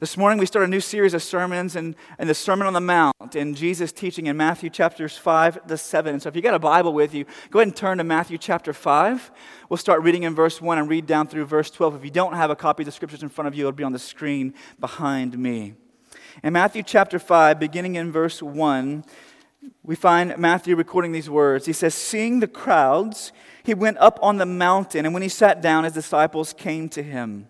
This morning we start a new series of sermons and, and the Sermon on the Mount and Jesus teaching in Matthew chapters 5 to 7. So if you got a Bible with you, go ahead and turn to Matthew chapter 5. We'll start reading in verse 1 and read down through verse 12. If you don't have a copy of the scriptures in front of you, it'll be on the screen behind me. In Matthew chapter 5, beginning in verse 1, we find Matthew recording these words. He says, Seeing the crowds, he went up on the mountain, and when he sat down, his disciples came to him.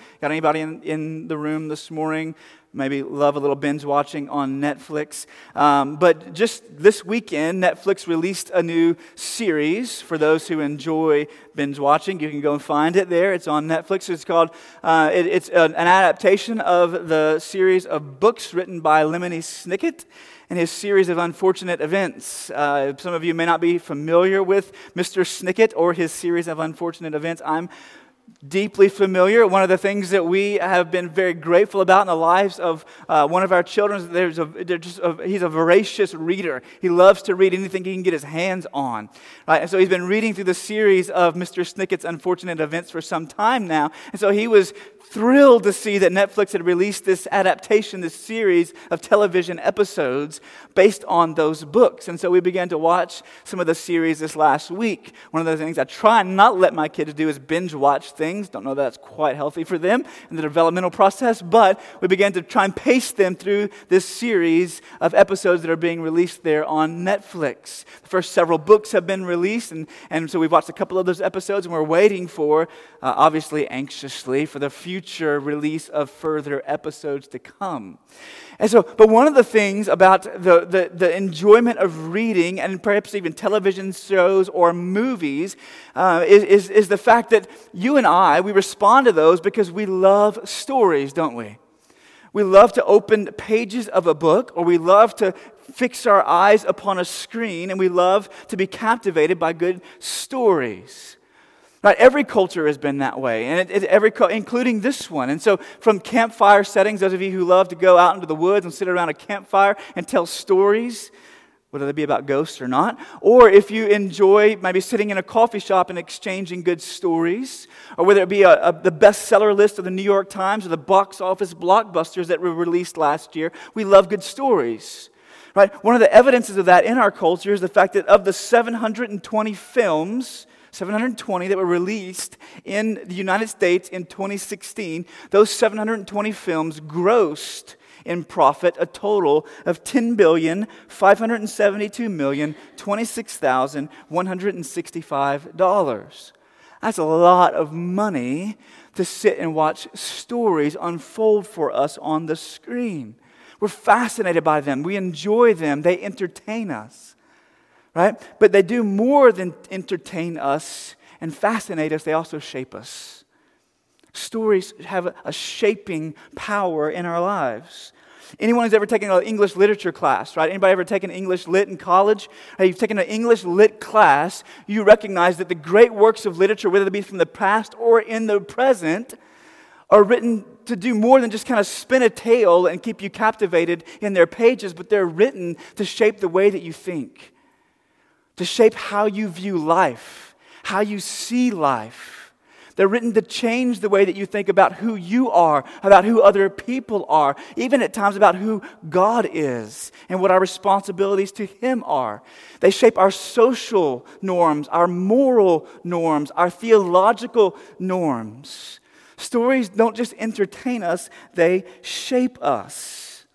got anybody in, in the room this morning? Maybe love a little binge watching on Netflix. Um, but just this weekend, Netflix released a new series for those who enjoy binge watching. You can go and find it there. It's on Netflix. It's called, uh, it, it's an, adaptation of the series of books written by Lemony Snicket and his series of unfortunate events. Uh, some of you may not be familiar with Mr. Snicket or his series of unfortunate events. I'm deeply familiar. One of the things that we have been very grateful about in the lives of uh, one of our children, there's a, just a, he's a voracious reader. He loves to read anything he can get his hands on. Right? And so he's been reading through the series of Mr. Snicket's unfortunate events for some time now. And so he was thrilled to see that Netflix had released this adaptation, this series of television episodes based on those books. And so we began to watch some of the series this last week. One of the things I try not let my kids do is binge watch things. Don't know that's quite healthy for them in the developmental process, but we began to try and pace them through this series of episodes that are being released there on Netflix. The first several books have been released, and, and so we've watched a couple of those episodes, and we're waiting for, uh, obviously anxiously, for the future future release of further episodes to come. And so, but one of the things about the, the, the enjoyment of reading and perhaps even television shows or movies uh, is, is, is the fact that you and I, we respond to those because we love stories, don't we? We love to open pages of a book, or we love to fix our eyes upon a screen, and we love to be captivated by good stories. Right, every culture has been that way, and it, it, every, including this one. And so, from campfire settings, those of you who love to go out into the woods and sit around a campfire and tell stories, whether they be about ghosts or not, or if you enjoy maybe sitting in a coffee shop and exchanging good stories, or whether it be a, a, the bestseller list of the New York Times or the box office blockbusters that were released last year, we love good stories. Right? One of the evidences of that in our culture is the fact that of the 720 films 720 that were released in the United States in 2016, those 720 films grossed in profit a total of ten billion five hundred seventy-two million twenty-six thousand one hundred sixty-five dollars. That's a lot of money to sit and watch stories unfold for us on the screen. We're fascinated by them. We enjoy them. They entertain us right? But they do more than entertain us and fascinate us, they also shape us. Stories have a shaping power in our lives. Anyone who's ever taken an English literature class, right? Anybody ever taken English lit in college? Hey, you've taken an English lit class, you recognize that the great works of literature, whether they be from the past or in the present, are written to do more than just kind of spin a tale and keep you captivated in their pages, but they're written to shape the way that you think to shape how you view life, how you see life. They're written to change the way that you think about who you are, about who other people are, even at times about who God is and what our responsibilities to Him are. They shape our social norms, our moral norms, our theological norms. Stories don't just entertain us, they shape us.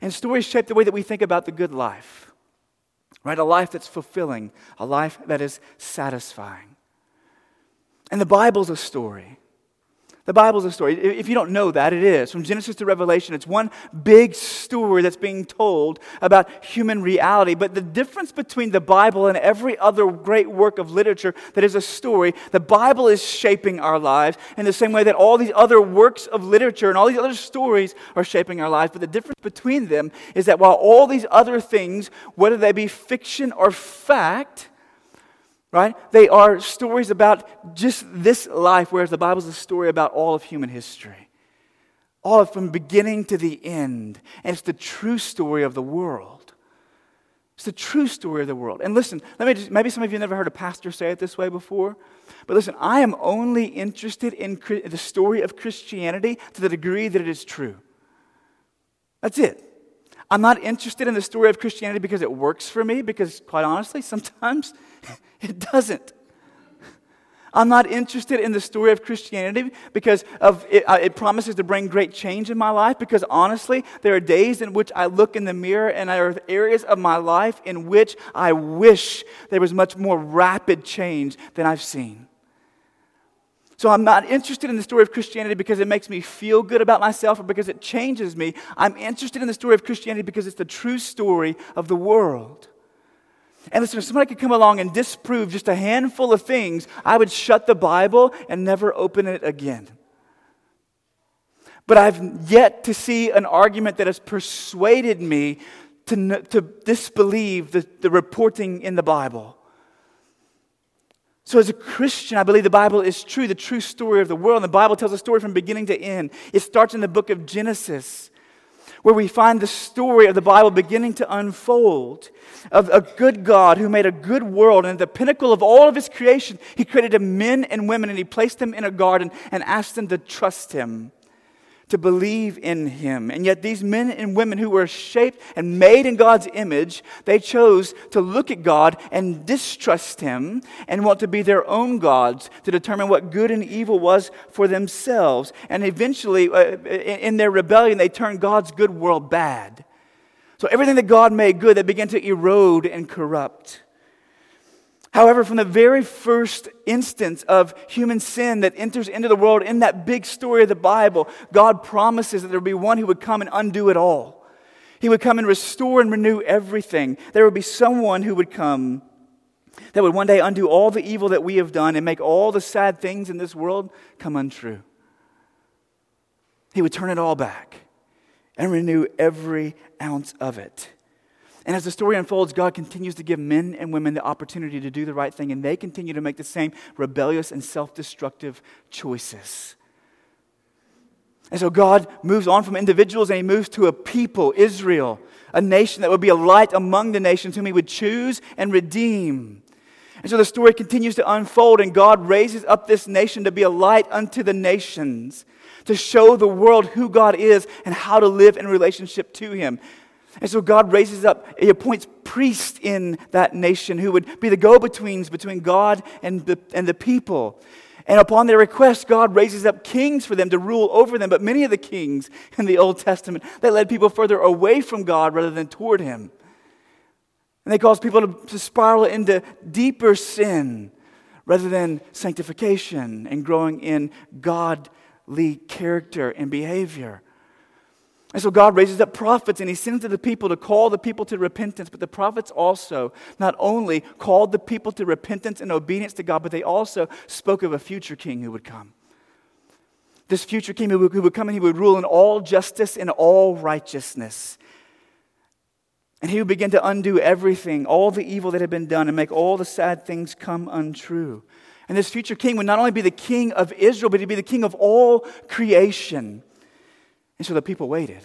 And stories shape the way that we think about the good life, right? A life that's fulfilling, a life that is satisfying. And the Bible's a story. The Bible's a story. If you don't know that, it is. From Genesis to Revelation, it's one big story that's being told about human reality. But the difference between the Bible and every other great work of literature that is a story, the Bible is shaping our lives in the same way that all these other works of literature and all these other stories are shaping our lives. But the difference between them is that while all these other things, whether they be fiction or fact, right? They are stories about just this life, whereas the Bible is a story about all of human history. All from beginning to the end. And it's the true story of the world. It's the true story of the world. And listen, let me just, maybe some of you never heard a pastor say it this way before. But listen, I am only interested in the story of Christianity to the degree that it is true. That's it. I'm not interested in the story of Christianity because it works for me, because quite honestly, sometimes it doesn't. I'm not interested in the story of Christianity because of it, uh, it, promises to bring great change in my life. Because honestly, there are days in which I look in the mirror and there are areas of my life in which I wish there was much more rapid change than I've seen. So I'm not interested in the story of Christianity because it makes me feel good about myself or because it changes me. I'm interested in the story of Christianity because it's the true story of the world. And listen, if somebody could come along and disprove just a handful of things, I would shut the Bible and never open it again. But I've yet to see an argument that has persuaded me to, to disbelieve the, the reporting in the Bible. So, as a Christian, I believe the Bible is true, the true story of the world. And the Bible tells a story from beginning to end. It starts in the book of Genesis where we find the story of the Bible beginning to unfold of a good God who made a good world. And at the pinnacle of all of his creation, he created men and women and he placed them in a garden and asked them to trust him to believe in him. And yet, these men and women who were shaped and made in God's image, they chose to look at God and distrust him and want to be their own gods to determine what good and evil was for themselves. And eventually, uh, in their rebellion, they turned God's good world bad. So, everything that God made good, they began to erode and corrupt. However, from the very first instance of human sin that enters into the world in that big story of the Bible, God promises that there would be one who would come and undo it all. He would come and restore and renew everything. There would be someone who would come that would one day undo all the evil that we have done and make all the sad things in this world come untrue. He would turn it all back and renew every ounce of it. And as the story unfolds, God continues to give men and women the opportunity to do the right thing, and they continue to make the same rebellious and self destructive choices. And so God moves on from individuals and he moves to a people, Israel, a nation that would be a light among the nations whom he would choose and redeem. And so the story continues to unfold, and God raises up this nation to be a light unto the nations, to show the world who God is and how to live in relationship to him. And so God raises up, He appoints priests in that nation who would be the go betweens between God and the, and the people. And upon their request, God raises up kings for them to rule over them. But many of the kings in the Old Testament, they led people further away from God rather than toward Him. And they caused people to, to spiral into deeper sin rather than sanctification and growing in godly character and behavior. And so God raises up prophets and he sends to the people to call the people to repentance. But the prophets also not only called the people to repentance and obedience to God, but they also spoke of a future king who would come. This future king who would, come and he would rule in all justice and all righteousness. And he would begin to undo everything, all the evil that had been done, and make all the sad things come untrue. And this future king would not only be the king of Israel, but he'd be the king of all creation. And so the people waited.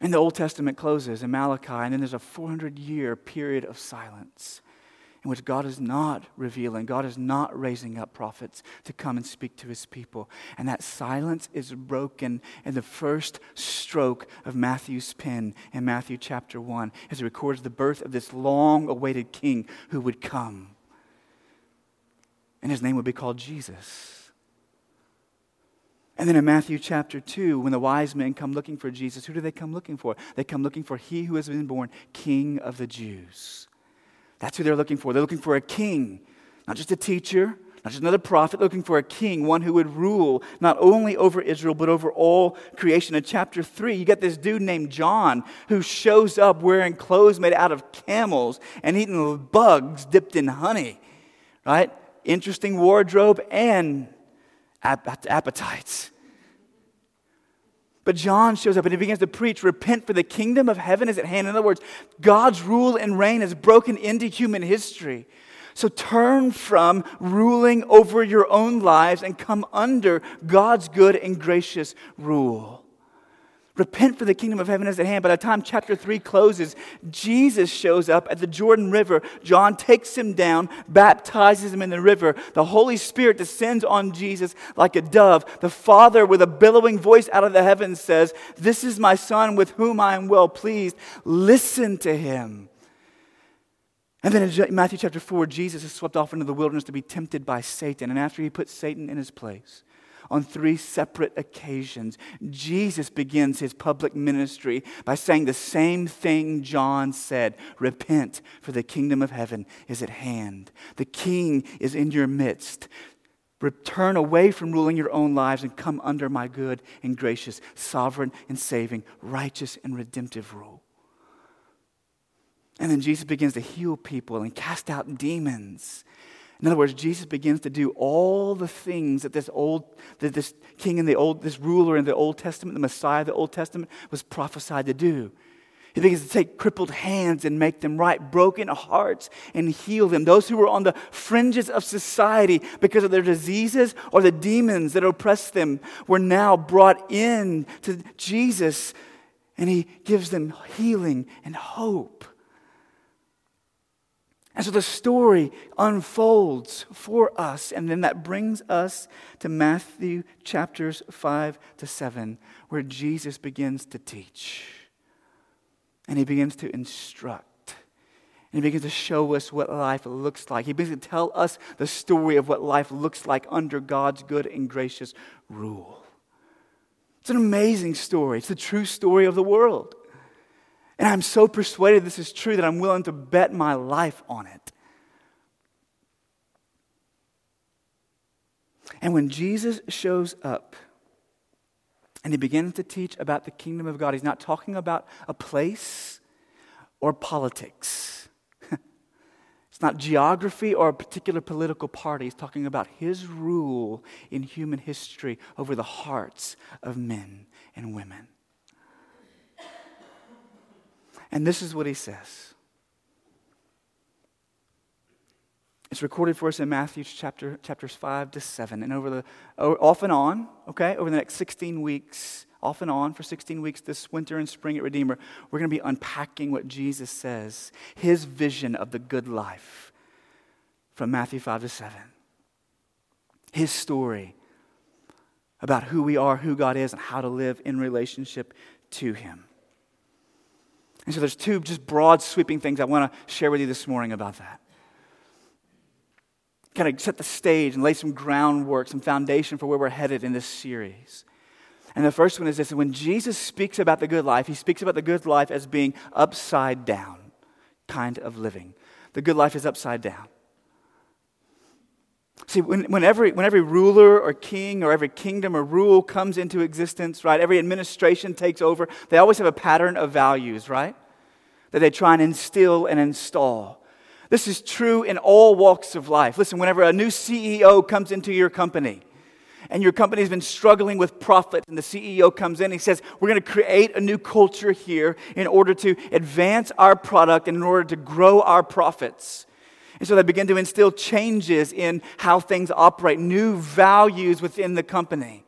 And the Old Testament closes in Malachi, and then there's a 400 year period of silence in which God is not revealing, God is not raising up prophets to come and speak to his people. And that silence is broken in the first stroke of Matthew's pen in Matthew chapter 1 as he records the birth of this long awaited king who would come. And his name would be called Jesus. And then in Matthew chapter 2, when the wise men come looking for Jesus, who do they come looking for? They come looking for he who has been born King of the Jews. That's who they're looking for. They're looking for a king, not just a teacher, not just another prophet, looking for a king, one who would rule not only over Israel, but over all creation. In chapter 3, you get this dude named John who shows up wearing clothes made out of camels and eating bugs dipped in honey, right? Interesting wardrobe and appetites. But John shows up and he begins to preach repent, for the kingdom of heaven is at hand. In other words, God's rule and reign has broken into human history. So turn from ruling over your own lives and come under God's good and gracious rule. Repent for the kingdom of heaven is at hand. By the time chapter 3 closes, Jesus shows up at the Jordan River. John takes him down, baptizes him in the river. The Holy Spirit descends on Jesus like a dove. The Father, with a billowing voice out of the heavens, says, This is my Son with whom I am well pleased. Listen to him. And then in Matthew chapter 4, Jesus is swept off into the wilderness to be tempted by Satan. And after he puts Satan in his place, on three separate occasions, Jesus begins his public ministry by saying the same thing John said Repent, for the kingdom of heaven is at hand. The king is in your midst. Return away from ruling your own lives and come under my good and gracious, sovereign and saving, righteous and redemptive rule. And then Jesus begins to heal people and cast out demons. In other words, Jesus begins to do all the things that this old, that this king in the old, this ruler in the Old Testament, the Messiah of the Old Testament, was prophesied to do. He begins to take crippled hands and make them right, broken hearts and heal them. Those who were on the fringes of society because of their diseases or the demons that oppressed them were now brought in to Jesus, and he gives them healing and hope. And so the story unfolds for us. And then that brings us to Matthew chapters 5 to 7, where Jesus begins to teach. And he begins to instruct. And he begins to show us what life looks like. He begins to tell us the story of what life looks like under God's good and gracious rule. It's an amazing story. It's the true story of the world. And I'm so persuaded this is true that I'm willing to bet my life on it. And when Jesus shows up and he begins to teach about the kingdom of God, he's not talking about a place or politics. it's not geography or a particular political party. He's talking about his rule in human history over the hearts of men and women. And this is what he says. It's recorded for us in Matthew chapter, chapters 5 to 7. And over the, off and on, okay, over the next 16 weeks, off and on for 16 weeks this winter and spring at Redeemer, we're going to be unpacking what Jesus says, his vision of the good life from Matthew 5 to 7. His story about who we are, who God is, and how to live in relationship to him. And so there's two just broad, sweeping things I want to share with you this morning about that. Kind of set the stage and lay some groundwork, some foundation for where we're headed in this series. And the first one is this when Jesus speaks about the good life, he speaks about the good life as being upside down kind of living. The good life is upside down. See, when, when, every, when every ruler or king or every kingdom or rule comes into existence, right, every administration takes over, they always have a pattern of values, right, that they try and instill and install. This is true in all walks of life. Listen, whenever a new CEO comes into your company, and your company has been struggling with profit, and the CEO comes in, he says, We're going to create a new culture here in order to advance our product and in order to grow our profits. And so they begin to instill changes in how things operate, new values within the company.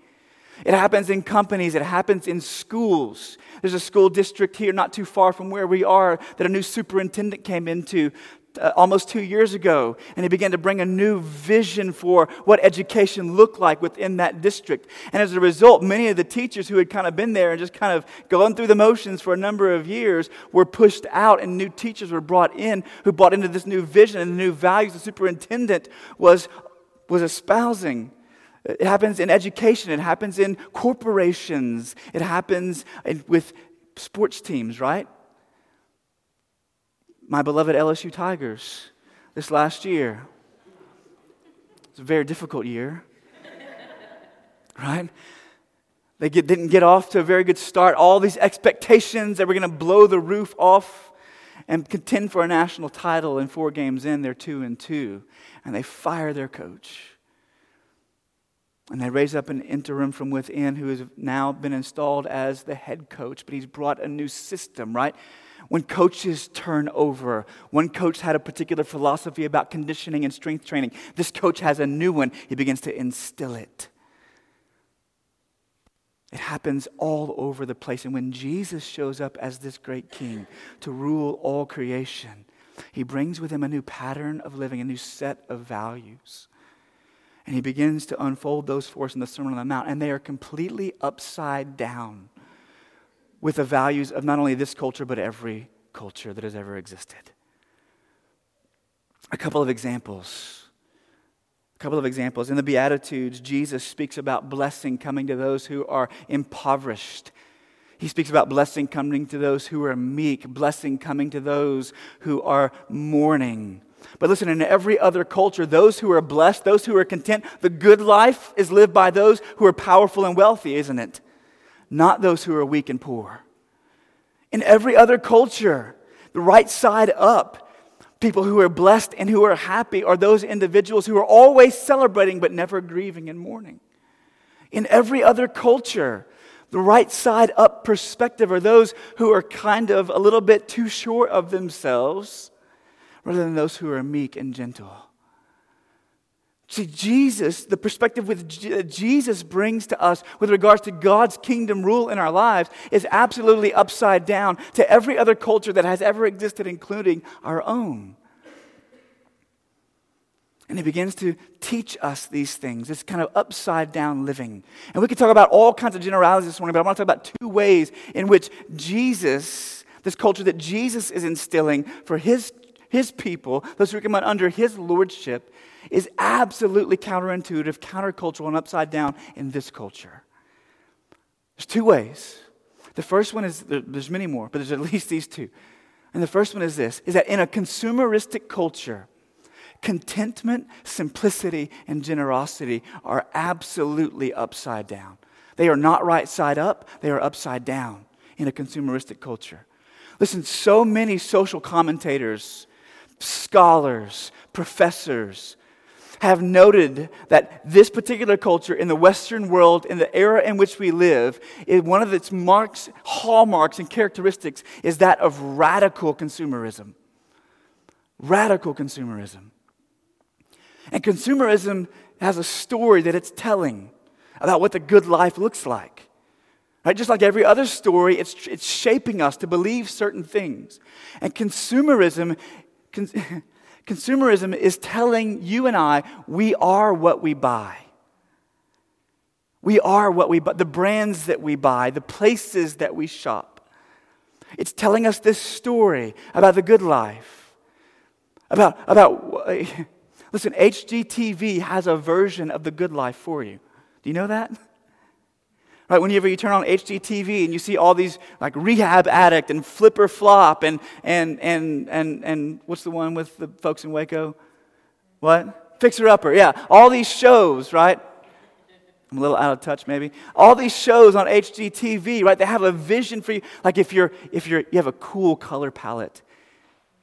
It happens in companies, it happens in schools. There's a school district here not too far from where we are that a new superintendent came into uh, almost two years ago, and he began to bring a new vision for what education looked like within that district. And as a result, many of the teachers who had kind of been there and just kind of gone through the motions for a number of years were pushed out, and new teachers were brought in who bought into this new vision and the new values the superintendent was, was espousing. It happens in education, it happens in corporations, it happens in, with sports teams, right? My beloved LSU Tigers this last year. It's a very difficult year, right? They get, didn't get off to a very good start. All these expectations that we're going to blow the roof off and contend for a national title. And four games in, they're two and two. And they fire their coach. And they raise up an interim from within who has now been installed as the head coach, but he's brought a new system, right? When coaches turn over, one coach had a particular philosophy about conditioning and strength training. This coach has a new one. He begins to instill it. It happens all over the place. And when Jesus shows up as this great king to rule all creation, he brings with him a new pattern of living, a new set of values. And he begins to unfold those for us in the Sermon on the Mount. And they are completely upside down with the values of not only this culture, but every culture that has ever existed. A couple of examples a couple of examples. In the Beatitudes, Jesus speaks about blessing coming to those who are impoverished. He speaks about blessing coming to those who are meek, blessing coming to those who are mourning. But listen, in every other culture, those who are blessed, those who are content, the good life is lived by those who are powerful and wealthy, isn't it? Not those who are weak and poor. In every other culture, the right side up People who are blessed and who are happy are those individuals who are always celebrating but never grieving and mourning. In every other culture, the right side up perspective are those who are kind of a little bit too sure of themselves rather than those who are meek and gentle. See, Jesus, the perspective that Jesus brings to us with regards to God's kingdom rule in our lives is absolutely upside down to every other culture that has ever existed, including our own. And he begins to teach us these things, this kind of upside down living. And we could talk about all kinds of generalities this morning, but I want to talk about two ways in which Jesus, this culture that Jesus is instilling for his, his people, those who come under his lordship, is absolutely counterintuitive, countercultural, and upside down in this culture. There's two ways. The first one is there's many more, but there's at least these two. And the first one is this is that in a consumeristic culture, contentment, simplicity, and generosity are absolutely upside down. They are not right side up, they are upside down in a consumeristic culture. Listen, so many social commentators, scholars, professors, have noted that this particular culture in the Western world, in the era in which we live, one of its marks, hallmarks, and characteristics is that of radical consumerism. Radical consumerism. And consumerism has a story that it's telling about what the good life looks like. Right? Just like every other story, it's, it's shaping us to believe certain things. And consumerism, Consumerism is telling you and I we are what we buy. We are what we buy, the brands that we buy, the places that we shop. It's telling us this story about the good life. About, about listen, HGTV has a version of the good life for you. Do you know that? Right, whenever you turn on HGTV and you see all these like rehab addict and Flip or Flop and and and and and what's the one with the folks in Waco? What? Fixer Upper, yeah. All these shows, right? I'm a little out of touch maybe. All these shows on HGTV, right? They have a vision for you. Like if you're if you're you have a cool color palette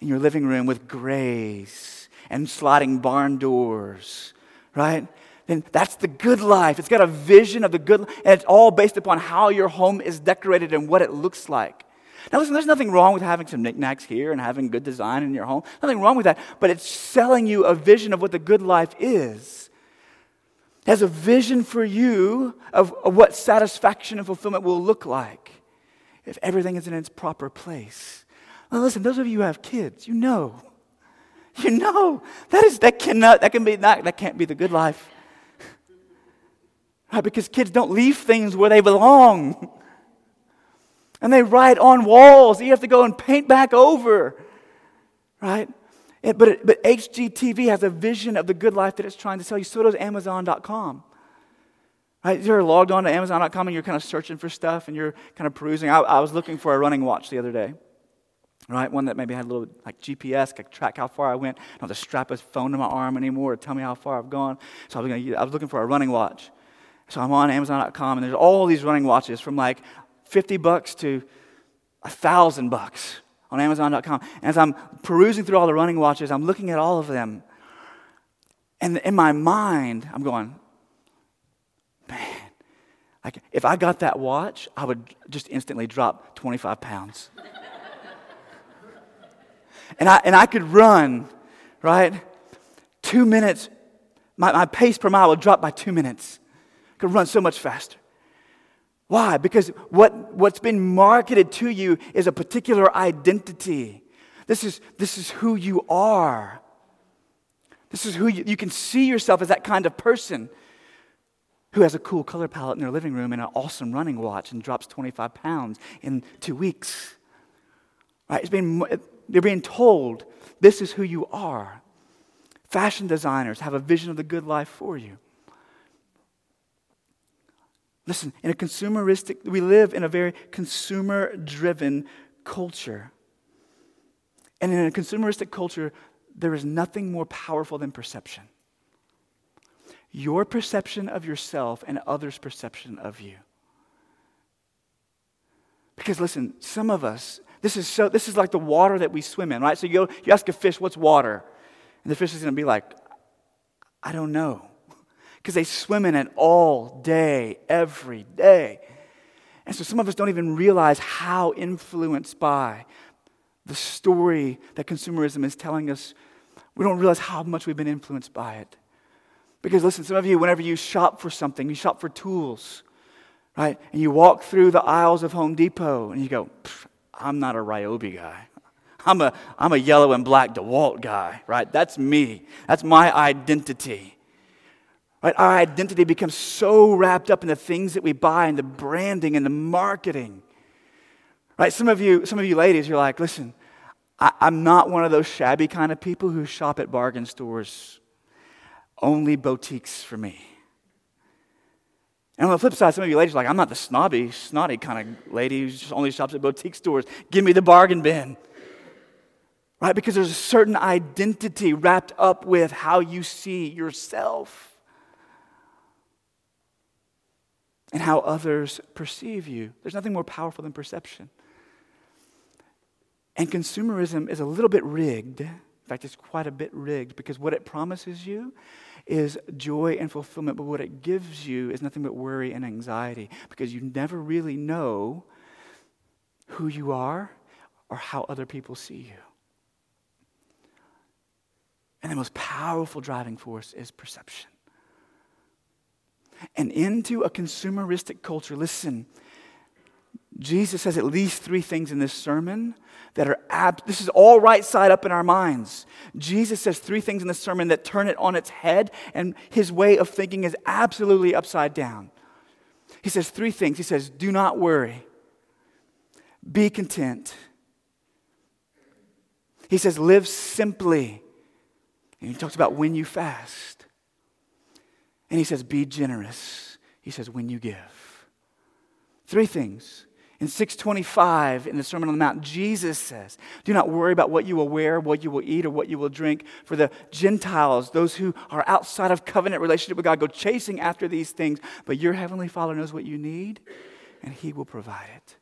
in your living room with grays and sliding barn doors, right? Then that's the good life. It's got a vision of the good, life, and it's all based upon how your home is decorated and what it looks like. Now, listen, there's nothing wrong with having some knickknacks here and having good design in your home. Nothing wrong with that. But it's selling you a vision of what the good life is. It has a vision for you of, of what satisfaction and fulfillment will look like if everything is in its proper place. Now, listen, those of you who have kids, you know. You know that is that cannot that can be not, that can't be the good life. Right? Because kids don't leave things where they belong. And they write on walls you have to go and paint back over. Right? It, but, it, but HGTV has a vision of the good life that it's trying to sell you. So does Amazon.com. Right? You're logged on to Amazon.com and you're kind of searching for stuff and you're kind of perusing. I, I was looking for a running watch the other day right? One that maybe had a little like GPS, could track how far I went. I don't have to strap a phone to my arm anymore to tell me how far I've gone. So I was, gonna, I was looking for a running watch. So I'm on Amazon.com and there's all these running watches from like 50 bucks to a thousand bucks on Amazon.com. And as I'm perusing through all the running watches, I'm looking at all of them. And in my mind, I'm going, man, like if I got that watch, I would just instantly drop 25 pounds and I, and I could run, right? Two minutes, my, my pace per mile would drop by two minutes. Could run so much faster. Why? Because what, what's been marketed to you is a particular identity. This is, this is who you are. This is who you, you can see yourself as that kind of person who has a cool color palette in their living room and an awesome running watch and drops 25 pounds in two weeks. Right? It's been, they're being told this is who you are. Fashion designers have a vision of the good life for you. Listen, in a consumeristic, we live in a very consumer driven culture. And in a consumeristic culture, there is nothing more powerful than perception. Your perception of yourself and others' perception of you. Because listen, some of us, this is so this is like the water that we swim in, right? So you go, you ask a fish, what's water? And the fish is gonna be like, I don't know. Because they swim in it all day, every day. And so some of us don't even realize how influenced by the story that consumerism is telling us. We don't realize how much we've been influenced by it. Because listen, some of you, whenever you shop for something, you shop for tools, right? And you walk through the aisles of Home Depot and you go, I'm not a Ryobi guy. I'm a, I'm a yellow and black DeWalt guy, right? That's me. That's my identity. Right? Our identity becomes so wrapped up in the things that we buy and the branding and the marketing. Right? Some of you, some of you ladies, you're like, listen, I, I'm not one of those shabby kind of people who shop at bargain stores. Only boutiques for me. And on the flip side, some of you ladies are like, I'm not the snobby, snotty kind of lady who just only shops at boutique stores. Give me the bargain bin. Right? Because there's a certain identity wrapped up with how you see yourself and how others perceive you. There's nothing more powerful than perception. And consumerism is a little bit rigged. In fact, it's quite a bit rigged because what it promises you is joy and fulfillment, but what it gives you is nothing but worry and anxiety because you never really know who you are or how other people see you. And the most powerful driving force is perception. And into a consumeristic culture, listen, Jesus says at least three things in this sermon that are ab- this is all right side up in our minds. Jesus says three things in the sermon that turn it on its head, and his way of thinking is absolutely upside down. He says three things. He says, Do not worry, be content. He says, Live simply. And he talks about when you fast. And he says, Be generous. He says, When you give. Three things. In 625, in the Sermon on the Mount, Jesus says, Do not worry about what you will wear, what you will eat, or what you will drink. For the Gentiles, those who are outside of covenant relationship with God, go chasing after these things. But your Heavenly Father knows what you need, and He will provide it.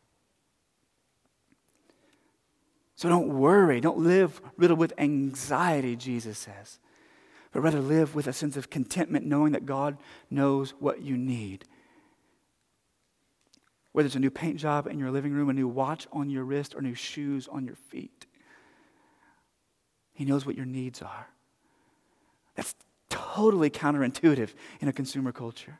So don't worry. Don't live riddled with anxiety, Jesus says, but rather live with a sense of contentment, knowing that God knows what you need whether it's a new paint job in your living room, a new watch on your wrist, or new shoes on your feet. He knows what your needs are. That's totally counterintuitive in a consumer culture.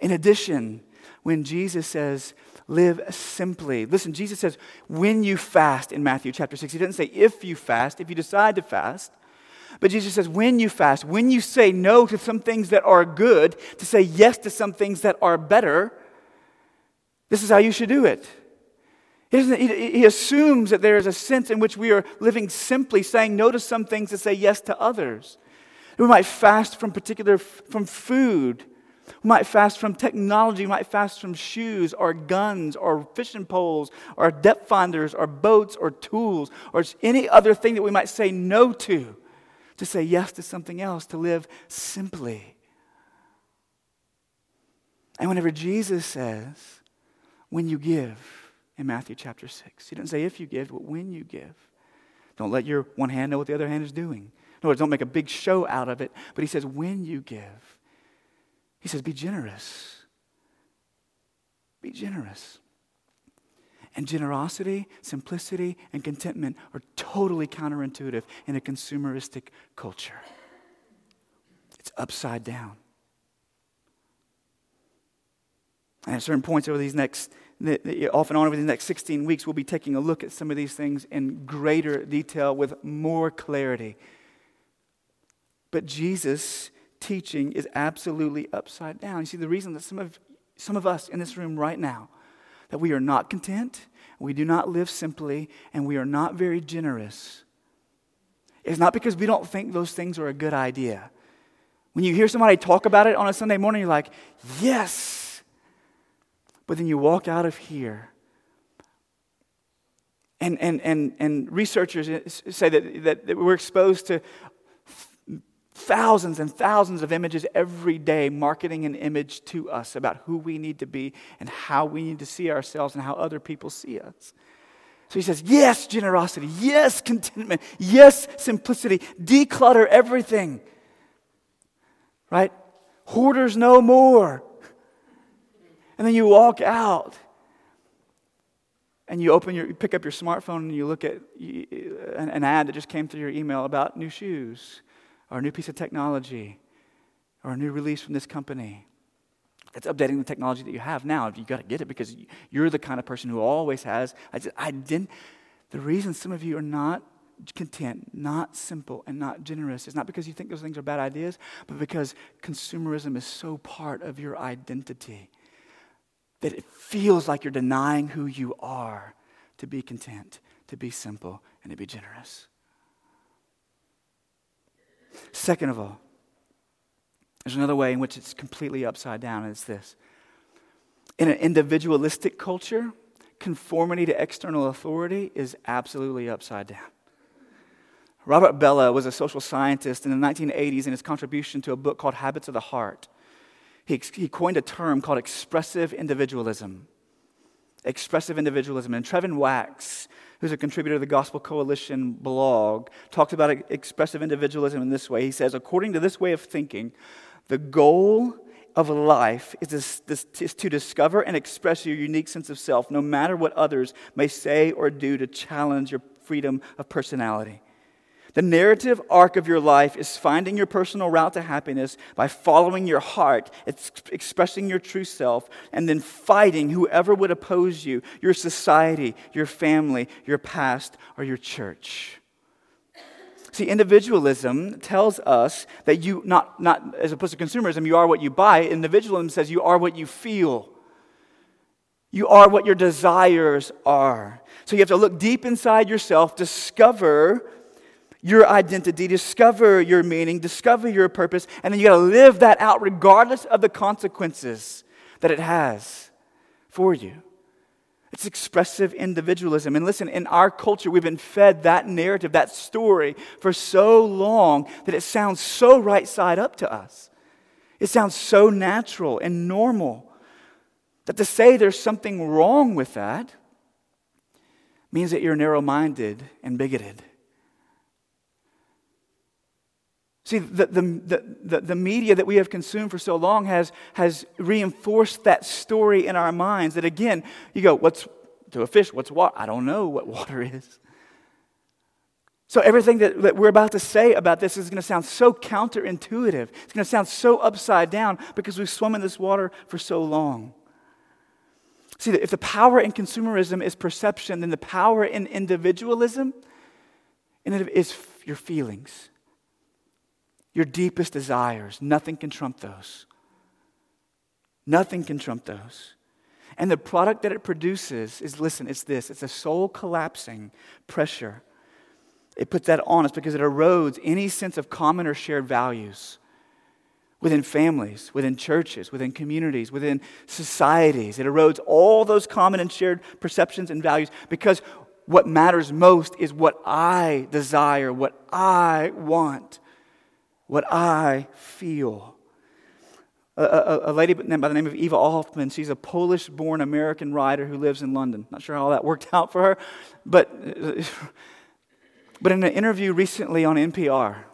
In addition, when Jesus says, live simply, listen, Jesus says, when you fast in Matthew chapter 6, he doesn't say if you fast, if you decide to fast. But Jesus says, when you fast, when you say no to some things that are good, to say yes to some things that are better, this is how you should do it. He assumes that there is a sense in which we are living simply, saying no to some things to say yes to others. We might fast from particular from food, We might fast from technology. We might fast from shoes or guns or fishing poles or depth finders or boats or tools or any other thing that we might say no to, to say yes to something else, to live simply. And whenever Jesus says, when you give, in Matthew chapter 6, he didn't say if you give, but when you give. Don't let your one hand know what the other hand is doing. In other words, don't make a big show out of it, but he says, when you give. He says, be generous. Be generous. And generosity, simplicity, and contentment are totally counterintuitive in a consumeristic culture. It's upside down. And at certain points over these next, off and on over these next 16 weeks, we'll be taking a look at some of these things in greater detail with more clarity. But Jesus' teaching is absolutely upside down. You see, the reason that some of, some of us in this room right now, that we are not content, we do not live simply, and we are not very generous, it's not because we don't think those things are a good idea. When you hear somebody talk about it on a Sunday morning, you're like, yes, but then you walk out of here. And, and, and, and researchers say that, that, that we're exposed to thousands and thousands of images every day, marketing an image to us about who we need to be and how we need to see ourselves and how other people see us. So he says, yes, generosity, yes, contentment, yes, simplicity, declutter everything. Right? Hoarders no more. And then you walk out and you open your, you pick up your smartphone and you look at an, ad that just came through your email about new shoes or a new piece of technology or a new release from this company. That's updating the technology that you have now. You've got to get it because you're the kind of person who always has. I, just, I didn't. The reason some of you are not content, not simple, and not generous is not because you think those things are bad ideas, but because consumerism is so part of your identity that it feels like you're denying who you are to be content, to be simple, and to be generous. Second of all, there's another way in which it's completely upside down, and it's this. In an individualistic culture, conformity to external authority is absolutely upside down. Robert Bellah was a social scientist in the 1980s in his contribution to a book called Habits of the Heart he, he coined a term called expressive individualism. Expressive individualism. And Trevin Wax, who's a contributor to the Gospel Coalition blog, talks about expressive individualism in this way. He says, according to this way of thinking, the goal of life is, this, is to discover and express your unique sense of self, no matter what others may say or do to challenge your freedom of personality. The narrative arc of your life is finding your personal route to happiness by following your heart, expressing your true self, and then fighting whoever would oppose you your society, your family, your past, or your church. See, individualism tells us that you, not, not as opposed to consumerism, you are what you buy. Individualism says you are what you feel. You are what your desires are. So you have to look deep inside yourself, discover your identity, discover your meaning, discover your purpose, and then you got to live that out regardless of the consequences that it has for you. It's expressive individualism. And listen, in our culture, we've been fed that narrative, that story for so long that it sounds so right side up to us. It sounds so natural and normal that to say there's something wrong with that means that you're narrow minded and bigoted. See, the, the, the, the, media that we have consumed for so long has, has reinforced that story in our minds that, again, you go, what's to a fish? What's water? I don't know what water is. So, everything that, that we're about to say about this is going to sound so counterintuitive. It's going to sound so upside down because we've swum in this water for so long. See, if the power in consumerism is perception, then the power in individualism is your feelings your deepest desires. Nothing can trump those. Nothing can trump those. And the product that it produces is listen, it's this it's a soul collapsing pressure. It puts that on us because it erodes any sense of common or shared values. within families, within churches, within communities, within societies. It erodes all those common and shared perceptions and values because what matters most is what I desire, what I want, what I feel. A, a, a, lady by the name of Eva Hoffman, she's a Polish born American writer who lives in London. Not sure how that worked out for her, but, but in an interview recently on NPR,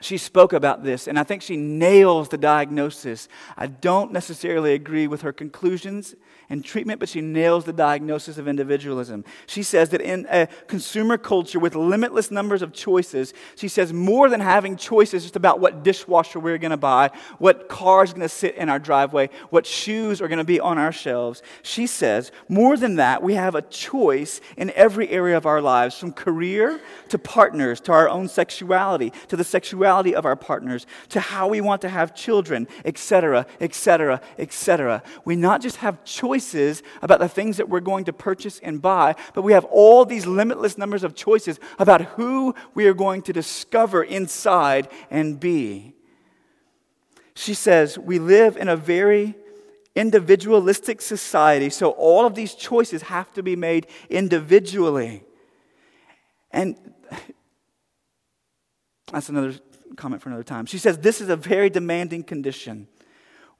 she spoke about this, and I think she nails the diagnosis. I don't necessarily agree with her conclusions and treatment, but she nails the diagnosis of individualism. She says that in a consumer culture with limitless numbers of choices, she says more than having choices just about what dishwasher we're going to buy, what car is going to sit in our driveway, what shoes are going to be on our shelves, she says more than that, we have a choice in every area of our lives, from career to partners, to our own sexuality, to the sexuality of our partners, to how we want to have children, etc., etc., etc. We not just have choices about the things that we're going to purchase and buy, but we have all these limitless numbers of choices about who we are going to discover inside and be. She says, We live in a very individualistic society, so all of these choices have to be made individually. And that's another comment for another time. She says, This is a very demanding condition.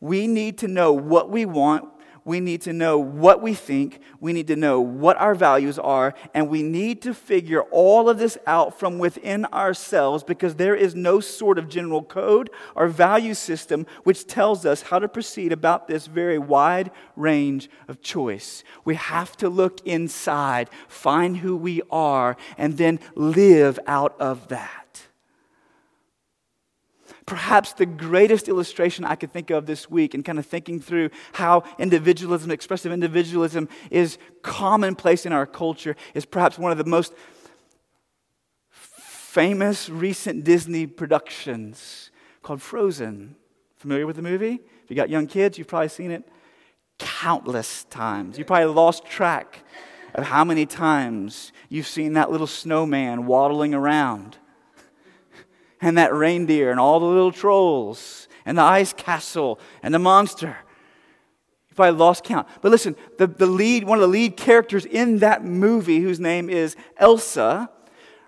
We need to know what we want, we need to know what we think, we need to know what our values are, and we need to figure all of this out from within ourselves because there is no sort of general code or value system which tells us how to proceed about this very wide range of choice. We have to look inside, find who we are, and then live out of that perhaps the greatest illustration I could think of this week and kind of thinking through how individualism, expressive individualism, is commonplace in our culture is perhaps one of the most famous recent Disney productions called Frozen. Familiar with the movie? If you got young kids, you've probably seen it countless times. You probably lost track of how many times you've seen that little snowman waddling around and that reindeer and all the little trolls and the ice castle and the monster. You probably lost count. But listen, the, the lead, one of the lead characters in that movie, whose name is Elsa,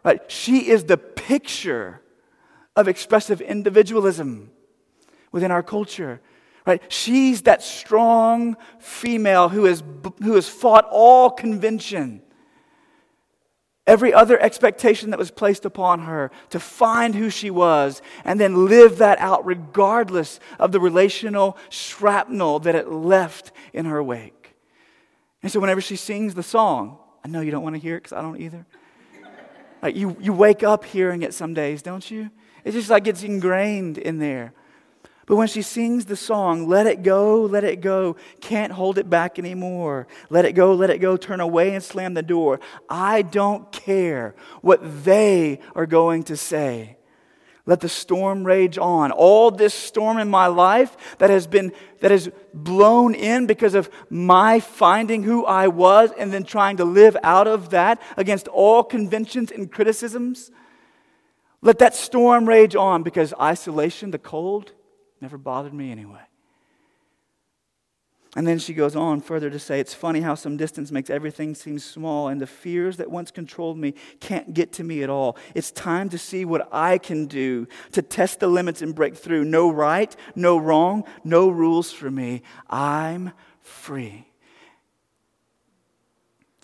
right, she is the picture of expressive individualism within our culture. Right? She's that strong female who has, who has fought all convention every other expectation that was placed upon her to find who she was and then live that out regardless of the relational shrapnel that it left in her wake. And so whenever she sings the song, I know you don't want to hear it because I don't either. Like you, you wake up hearing it some days, don't you? It's just like it's ingrained in there. But when she sings the song, let it go, let it go, can't hold it back anymore. Let it go, let it go, turn away and slam the door. I don't care what they are going to say. Let the storm rage on. All this storm in my life that has been that has blown in because of my finding who I was and then trying to live out of that against all conventions and criticisms. Let that storm rage on because isolation, the cold, Never bothered me anyway. And then she goes on further to say, It's funny how some distance makes everything seem small, and the fears that once controlled me can't get to me at all. It's time to see what I can do to test the limits and break through. No right, no wrong, no rules for me. I'm free.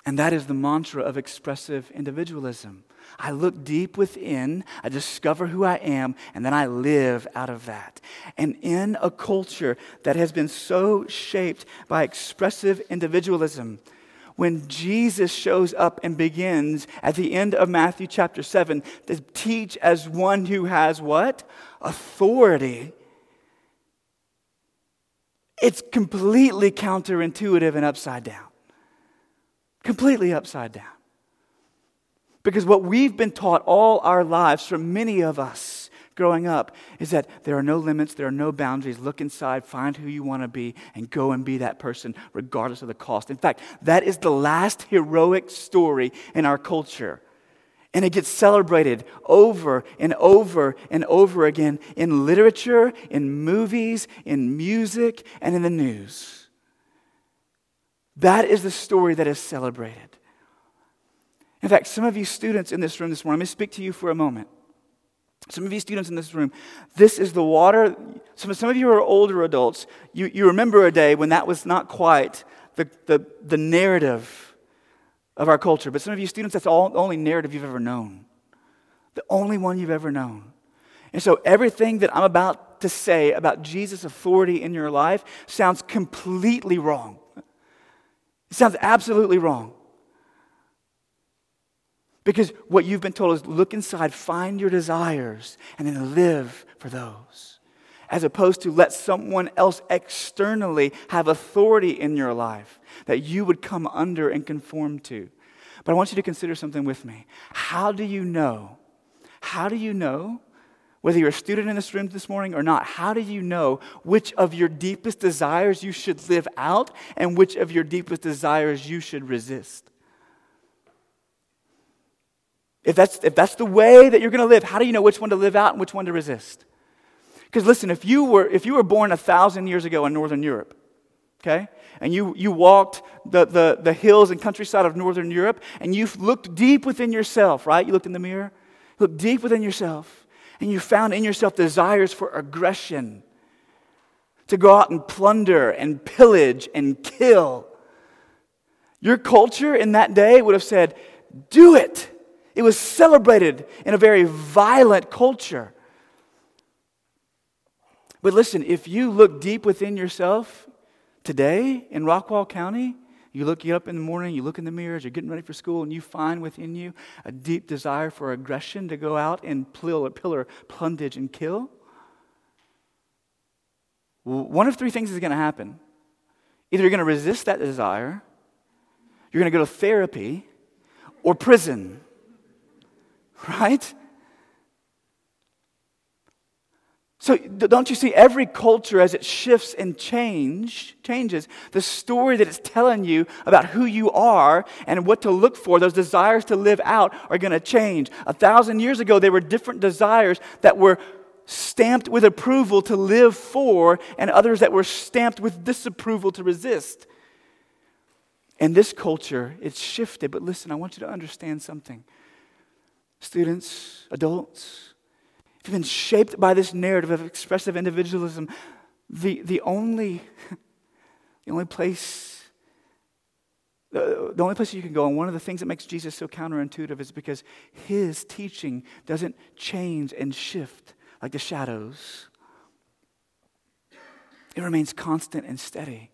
And that is the mantra of expressive individualism. I look deep within, I discover who I am, and then I live out of that. And in a culture that has been so shaped by expressive individualism, when Jesus shows up and begins at the end of Matthew chapter 7 to teach as one who has what? Authority. It's completely counterintuitive and upside down. Completely upside down. Because what we've been taught all our lives from many of us growing up is that there are no limits, there are no boundaries. Look inside, find who you want to be, and go and be that person regardless of the cost. In fact, that is the last heroic story in our culture. And it gets celebrated over and over and over again in literature, in movies, in music, and in the news. That is the story that is celebrated. In fact, some of you students in this room this morning, let me speak to you for a moment. Some of you students in this room, this is the water. Some, some of you are older adults. You, you remember a day when that was not quite the, the, the narrative of our culture. But some of you students, that's all, the only narrative you've ever known. The only one you've ever known. And so everything that I'm about to say about Jesus' authority in your life sounds completely wrong. It sounds absolutely wrong. Because what you've been told is look inside, find your desires, and then live for those. As opposed to let someone else externally have authority in your life that you would come under and conform to. But I want you to consider something with me. How do you know? How do you know, whether you're a student in this room this morning or not, how do you know which of your deepest desires you should live out and which of your deepest desires you should resist? If that's, if that's the way that you're going to live, how do you know which one to live out and which one to resist? Because listen, if you, were, if you were born a thousand years ago in Northern Europe, okay, and you, you walked the, the, the hills and countryside of Northern Europe, and you looked deep within yourself, right? You looked in the mirror, looked deep within yourself, and you found in yourself desires for aggression, to go out and plunder and pillage and kill. Your culture in that day would have said, Do it. It was celebrated in a very violent culture. But listen, if you look deep within yourself today in Rockwall County, you look you up in the morning, you look in the mirrors, you're getting ready for school, and you find within you a deep desire for aggression to go out and pillar, pillar plundage, and kill. One of three things is going to happen. Either you're going to resist that desire, you're going to go to therapy, or prison. Right? So don't you see every culture as it shifts and change changes the story that it's telling you about who you are and what to look for those desires to live out are going to change. A thousand years ago there were different desires that were stamped with approval to live for and others that were stamped with disapproval to resist. And this culture it's shifted but listen I want you to understand something students, adults, if you've been shaped by this narrative of expressive individualism, the, the, only, the only place the, the only place you can go, and one of the things that makes Jesus so counterintuitive is because his teaching doesn't change and shift like the shadows. It remains constant and steady.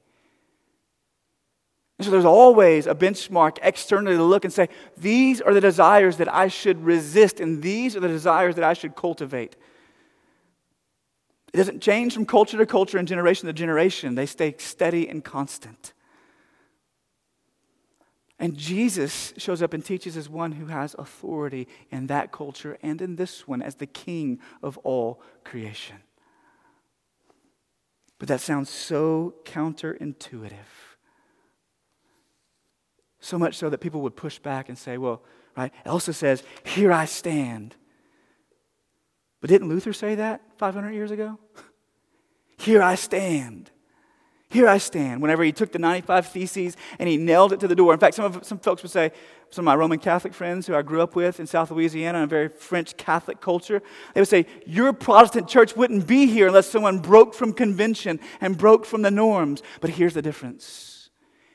And so there's always a benchmark externally to look and say, these are the desires that I should resist, and these are the desires that I should cultivate. It doesn't change from culture to culture and generation to generation, they stay steady and constant. And Jesus shows up and teaches as one who has authority in that culture and in this one as the king of all creation. But that sounds so counterintuitive. So much so that people would push back and say, well, right? Elsa says, Here I stand. But didn't Luther say that 500 years ago? Here I stand. Here I stand. Whenever he took the 95 Theses and he nailed it to the door. In fact, some, of, some folks would say, some of my Roman Catholic friends who I grew up with in South Louisiana in a very French Catholic culture, they would say, Your Protestant church wouldn't be here unless someone broke from convention and broke from the norms. But here's the difference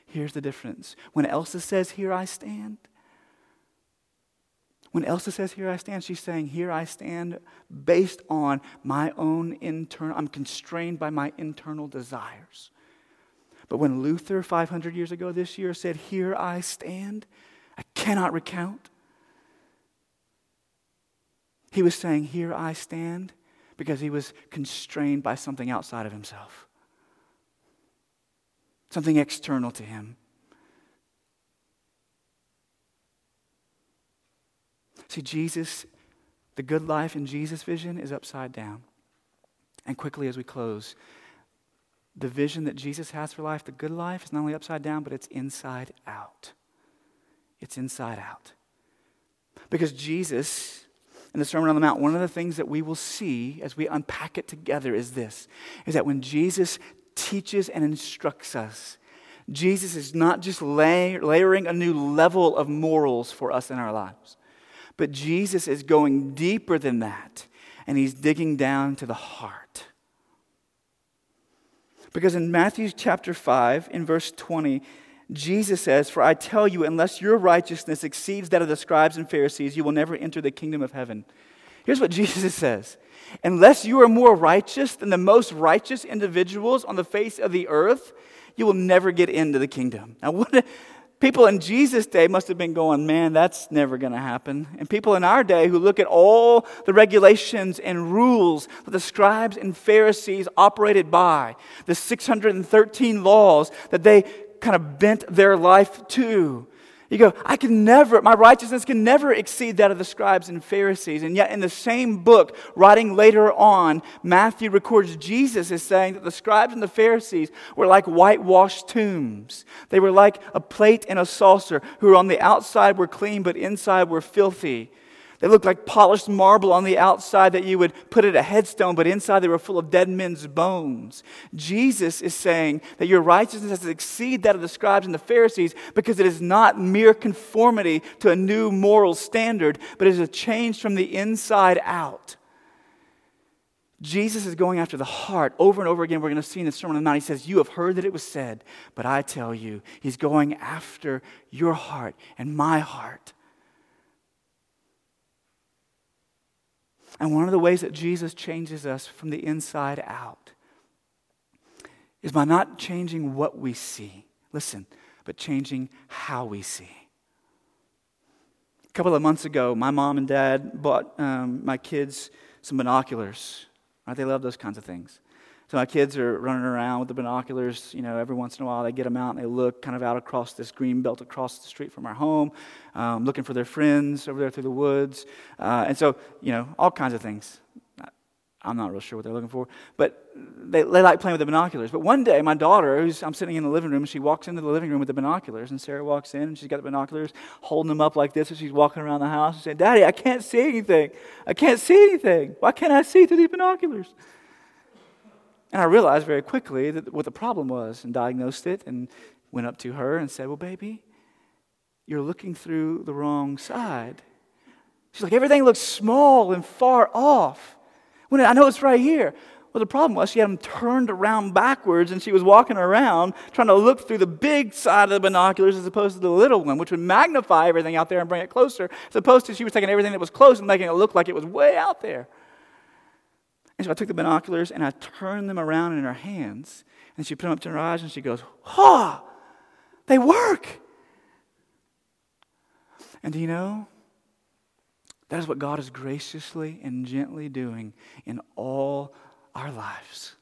Here's the difference. When Elsa says, Here I stand, when Elsa says, Here I stand, she's saying, Here I stand based on my own internal, I'm constrained by my internal desires. But when Luther, 500 years ago this year, said, Here I stand, I cannot recount, he was saying, Here I stand, because he was constrained by something outside of himself something external to him. See, Jesus, the good life in Jesus' vision is upside down. And quickly as we close, the vision that Jesus has for life, the good life, is not only upside down, but it's inside out. It's inside out. Because Jesus, in the Sermon on the Mount, one of the things that we will see as we unpack it together is this is that when Jesus teaches and instructs us, Jesus is not just lay, layering a new level of morals for us in our lives, but Jesus is going deeper than that, and he's digging down to the heart. Because in Matthew chapter 5, in verse 20, Jesus says, For I tell you, unless your righteousness exceeds that of the scribes and Pharisees, you will never enter the kingdom of heaven. Here's what Jesus says Unless you are more righteous than the most righteous individuals on the face of the earth, you will never get into the kingdom. Now, what people in Jesus' day must have been going, man, that's never going to happen. And people in our day who look at all the regulations and rules that the scribes and Pharisees operated by, the 613 laws that they kind of bent their life to. You go, I can never, my righteousness can never exceed that of the scribes and Pharisees. And yet, in the same book, writing later on, Matthew records Jesus is saying that the scribes and the Pharisees were like whitewashed tombs. They were like a plate and a saucer, who on the outside were clean, but inside were filthy. They looked like polished marble on the outside that you would put at a headstone, but inside they were full of dead men's bones. Jesus is saying that your righteousness has to exceed that of the scribes and the Pharisees because it is not mere conformity to a new moral standard, but it is a change from the inside out. Jesus is going after the heart over and over again. We're going to see in the Sermon on the Mount. He says, You have heard that it was said, but I tell you, He's going after your heart and my heart. And one of the ways that Jesus changes us from the inside out is by not changing what we see, listen, but changing how we see. A couple of months ago, my mom and dad bought um, my kids some binoculars. Right? They love those kinds of things. So my kids are running around with the binoculars. You know, every once in a while they get them out and they look kind of out across this green belt across the street from our home, um, looking for their friends over there through the woods. Uh, and so, you know, all kinds of things. I'm not real sure what they're looking for, but they, they like playing with the binoculars. But one day, my daughter, who's, I'm sitting in the living room, she walks into the living room with the binoculars, and Sarah walks in, and she's got the binoculars, holding them up like this as she's walking around the house, and saying, Daddy, I can't see anything. I can't see anything. Why can't I see through these binoculars? And I realized very quickly that what the problem was and diagnosed it and went up to her and said, Well, baby, you're looking through the wrong side. She's like, Everything looks small and far off. When I know it's right here. Well, the problem was she had them turned around backwards and she was walking around trying to look through the big side of the binoculars as opposed to the little one, which would magnify everything out there and bring it closer, as opposed to she was taking everything that was close and making it look like it was way out there. And so I took the binoculars and I turned them around in her hands. And she put them up to her eyes and she goes, Ha! Oh, they work! And do you know? That is what God is graciously and gently doing in all our lives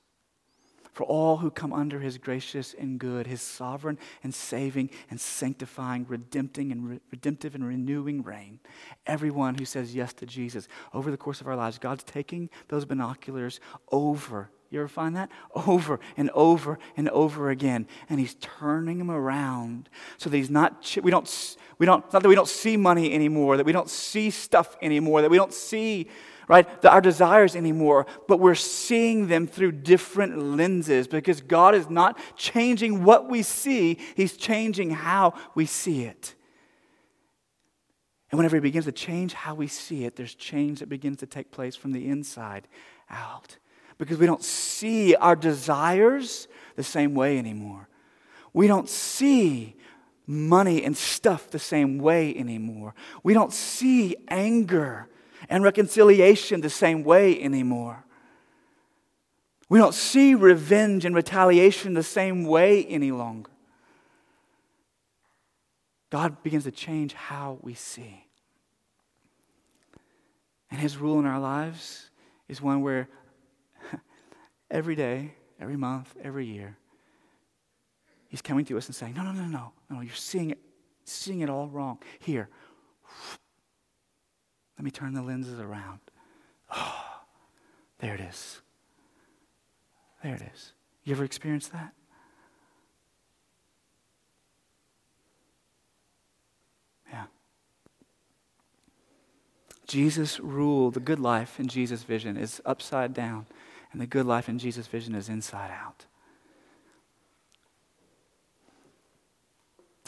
for all who come under his gracious and good, his sovereign and saving and sanctifying, redempting and re- redemptive and renewing reign. Everyone who says yes to Jesus over the course of our lives, God's taking those binoculars over. You ever find that? Over and over and over again. And he's turning them around so that he's not, we don't, we don't, not that we don't see money anymore, that we don't see stuff anymore, that we don't see right? Our desires anymore, but we're seeing them through different lenses because God is not changing what we see, He's changing how we see it. And whenever He begins to change how we see it, there's change that begins to take place from the inside out because we don't see our desires the same way anymore. We don't see money and stuff the same way anymore. We don't see anger and reconciliation the same way anymore. We don't see revenge and retaliation the same way any longer. God begins to change how we see. And His rule in our lives is one where every day, every month, every year, He's coming to us and saying, No, no, no, no, no, you're seeing it, seeing it all wrong. Here, let me turn the lenses around. Oh, there it is. There it is. You ever experienced that? Yeah. Jesus' rule, the good life in Jesus' vision, is upside down, and the good life in Jesus' vision is inside out.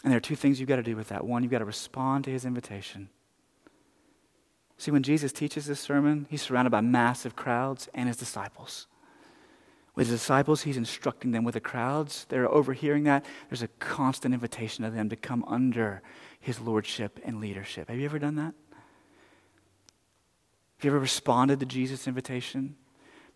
And there are two things you've got to do with that. One, you've got to respond to his invitation. See, when Jesus teaches this sermon, he's surrounded by massive crowds and his disciples. With his disciples, he's instructing them. With the crowds, they're overhearing that. There's a constant invitation to them to come under his lordship and leadership. Have you ever done that? Have you ever responded to Jesus' invitation?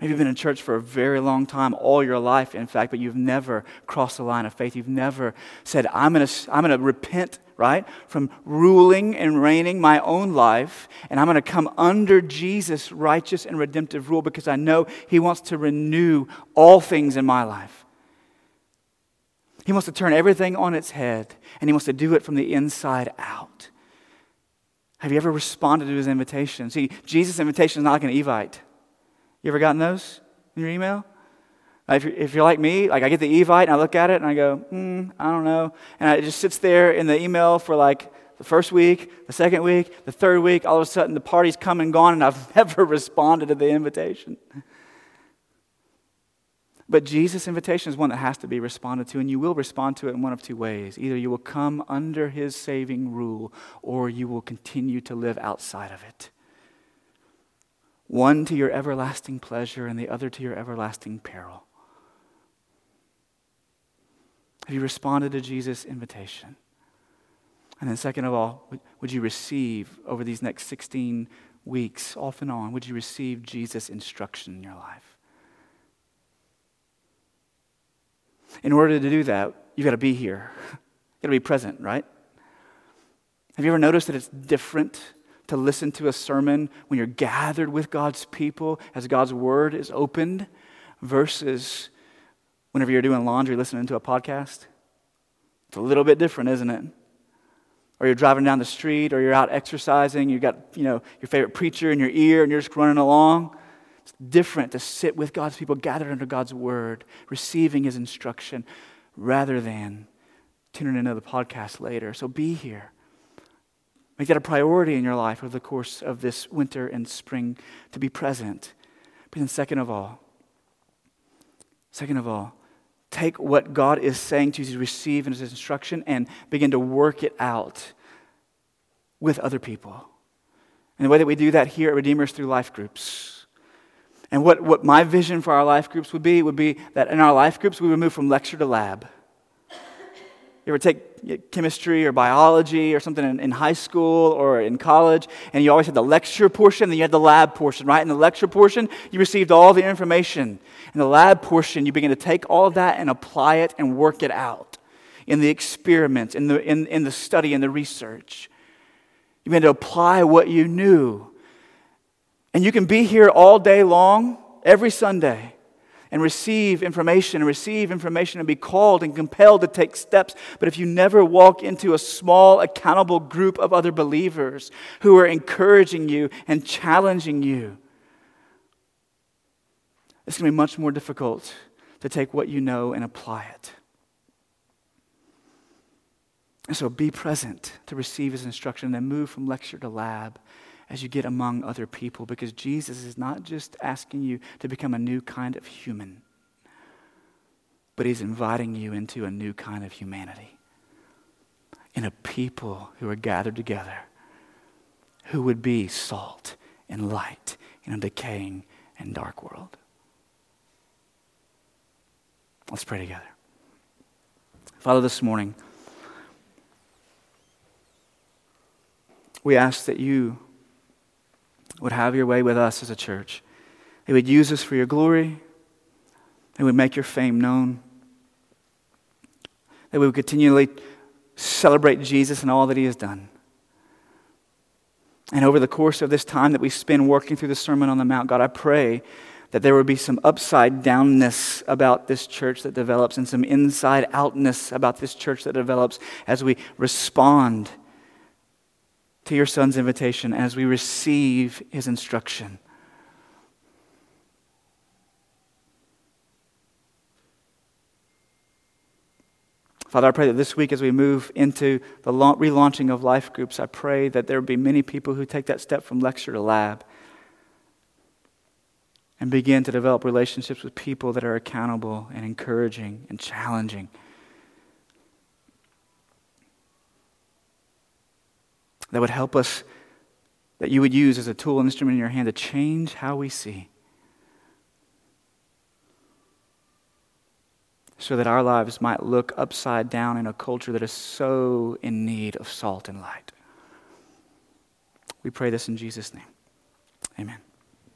Maybe you've been in church for a very long time, all your life, in fact, but you've never crossed the line of faith. You've never said, I'm going to I'm going to repent, right, from ruling and reigning my own life, and I'm going to come under Jesus' righteous and redemptive rule because I know He wants to renew all things in my life. He wants to turn everything on its head, and He wants to do it from the inside out. Have you ever responded to His invitation? See, Jesus' invitation is not like an Evite. You ever gotten those in your email? If you're, like me, like I get the Evite and I look at it and I go, hmm, I don't know. And it just sits there in the email for like the first week, the second week, the third week. All of a sudden, the party's come and gone, and I've never responded to the invitation. But Jesus' invitation is one that has to be responded to, and you will respond to it in one of two ways. Either you will come under his saving rule, or you will continue to live outside of it one to your everlasting pleasure and the other to your everlasting peril. Have you responded to Jesus' invitation? And then, second of all, would you receive over these next 16 weeks, off and on, would you receive Jesus' instruction in your life? In order to do that, you've got to be here. You've got to be present, right? Have you ever noticed that it's different to listen to a sermon when you're gathered with God's people as God's word is opened versus whenever you're doing laundry listening to a podcast? It's a little bit different, isn't it? Or you're driving down the street or you're out exercising, you've got, you know, your favorite preacher in your ear and you're just running along. It's different to sit with God's people gathered under God's word, receiving his instruction, rather than tuning into the podcast later. So be here. Make that a priority in your life over the course of this winter and spring to be present. But then, second of all, second of all, take what God is saying to you to receive in His instruction and begin to work it out with other people. And the way that we do that here at Redeemers through life groups. And what, what my vision for our life groups would be would be that in our life groups we would move from lecture to lab. You ever take chemistry or biology or something in, in, high school or in college, and you always had the lecture portion, and then you had the lab portion, right? In the lecture portion, you received all the information. In the lab portion, you begin to take all of that and apply it and work it out in the experiments, in the, in, in the study, in the research. You begin to apply what you knew. And you can be here all day long, every Sunday and receive information and receive information and be called and compelled to take steps. But if you never walk into a small, accountable group of other believers who are encouraging you and challenging you, it's going to be much more difficult to take what you know and apply it. And so be present to receive his instruction and then move from lecture to lab as you get among other people because Jesus is not just asking you to become a new kind of human, but he's inviting you into a new kind of humanity. In a people who are gathered together who would be salt and light in a decaying and dark world. Let's pray together. Father, this morning, we ask that you would have your way with us as a church. They would use us for your glory. They would make your fame known. That we would continually celebrate Jesus and all that he has done. And over the course of this time that we spend working through the Sermon on the Mount, God, I pray that there would be some upside downness about this church that develops and some inside outness about this church that develops as we respond to your son's invitation as we receive his instruction. Father, I pray that this week as we move into the relaunching of life groups, I pray that there will be many people who take that step from lecture to lab and begin to develop relationships with people that are accountable and encouraging and challenging. That would help us, that you would use as a tool, instrument in your hand to change how we see. so that our lives might look upside down in a culture that is so in need of salt and light. We pray this in Jesus' name. Amen.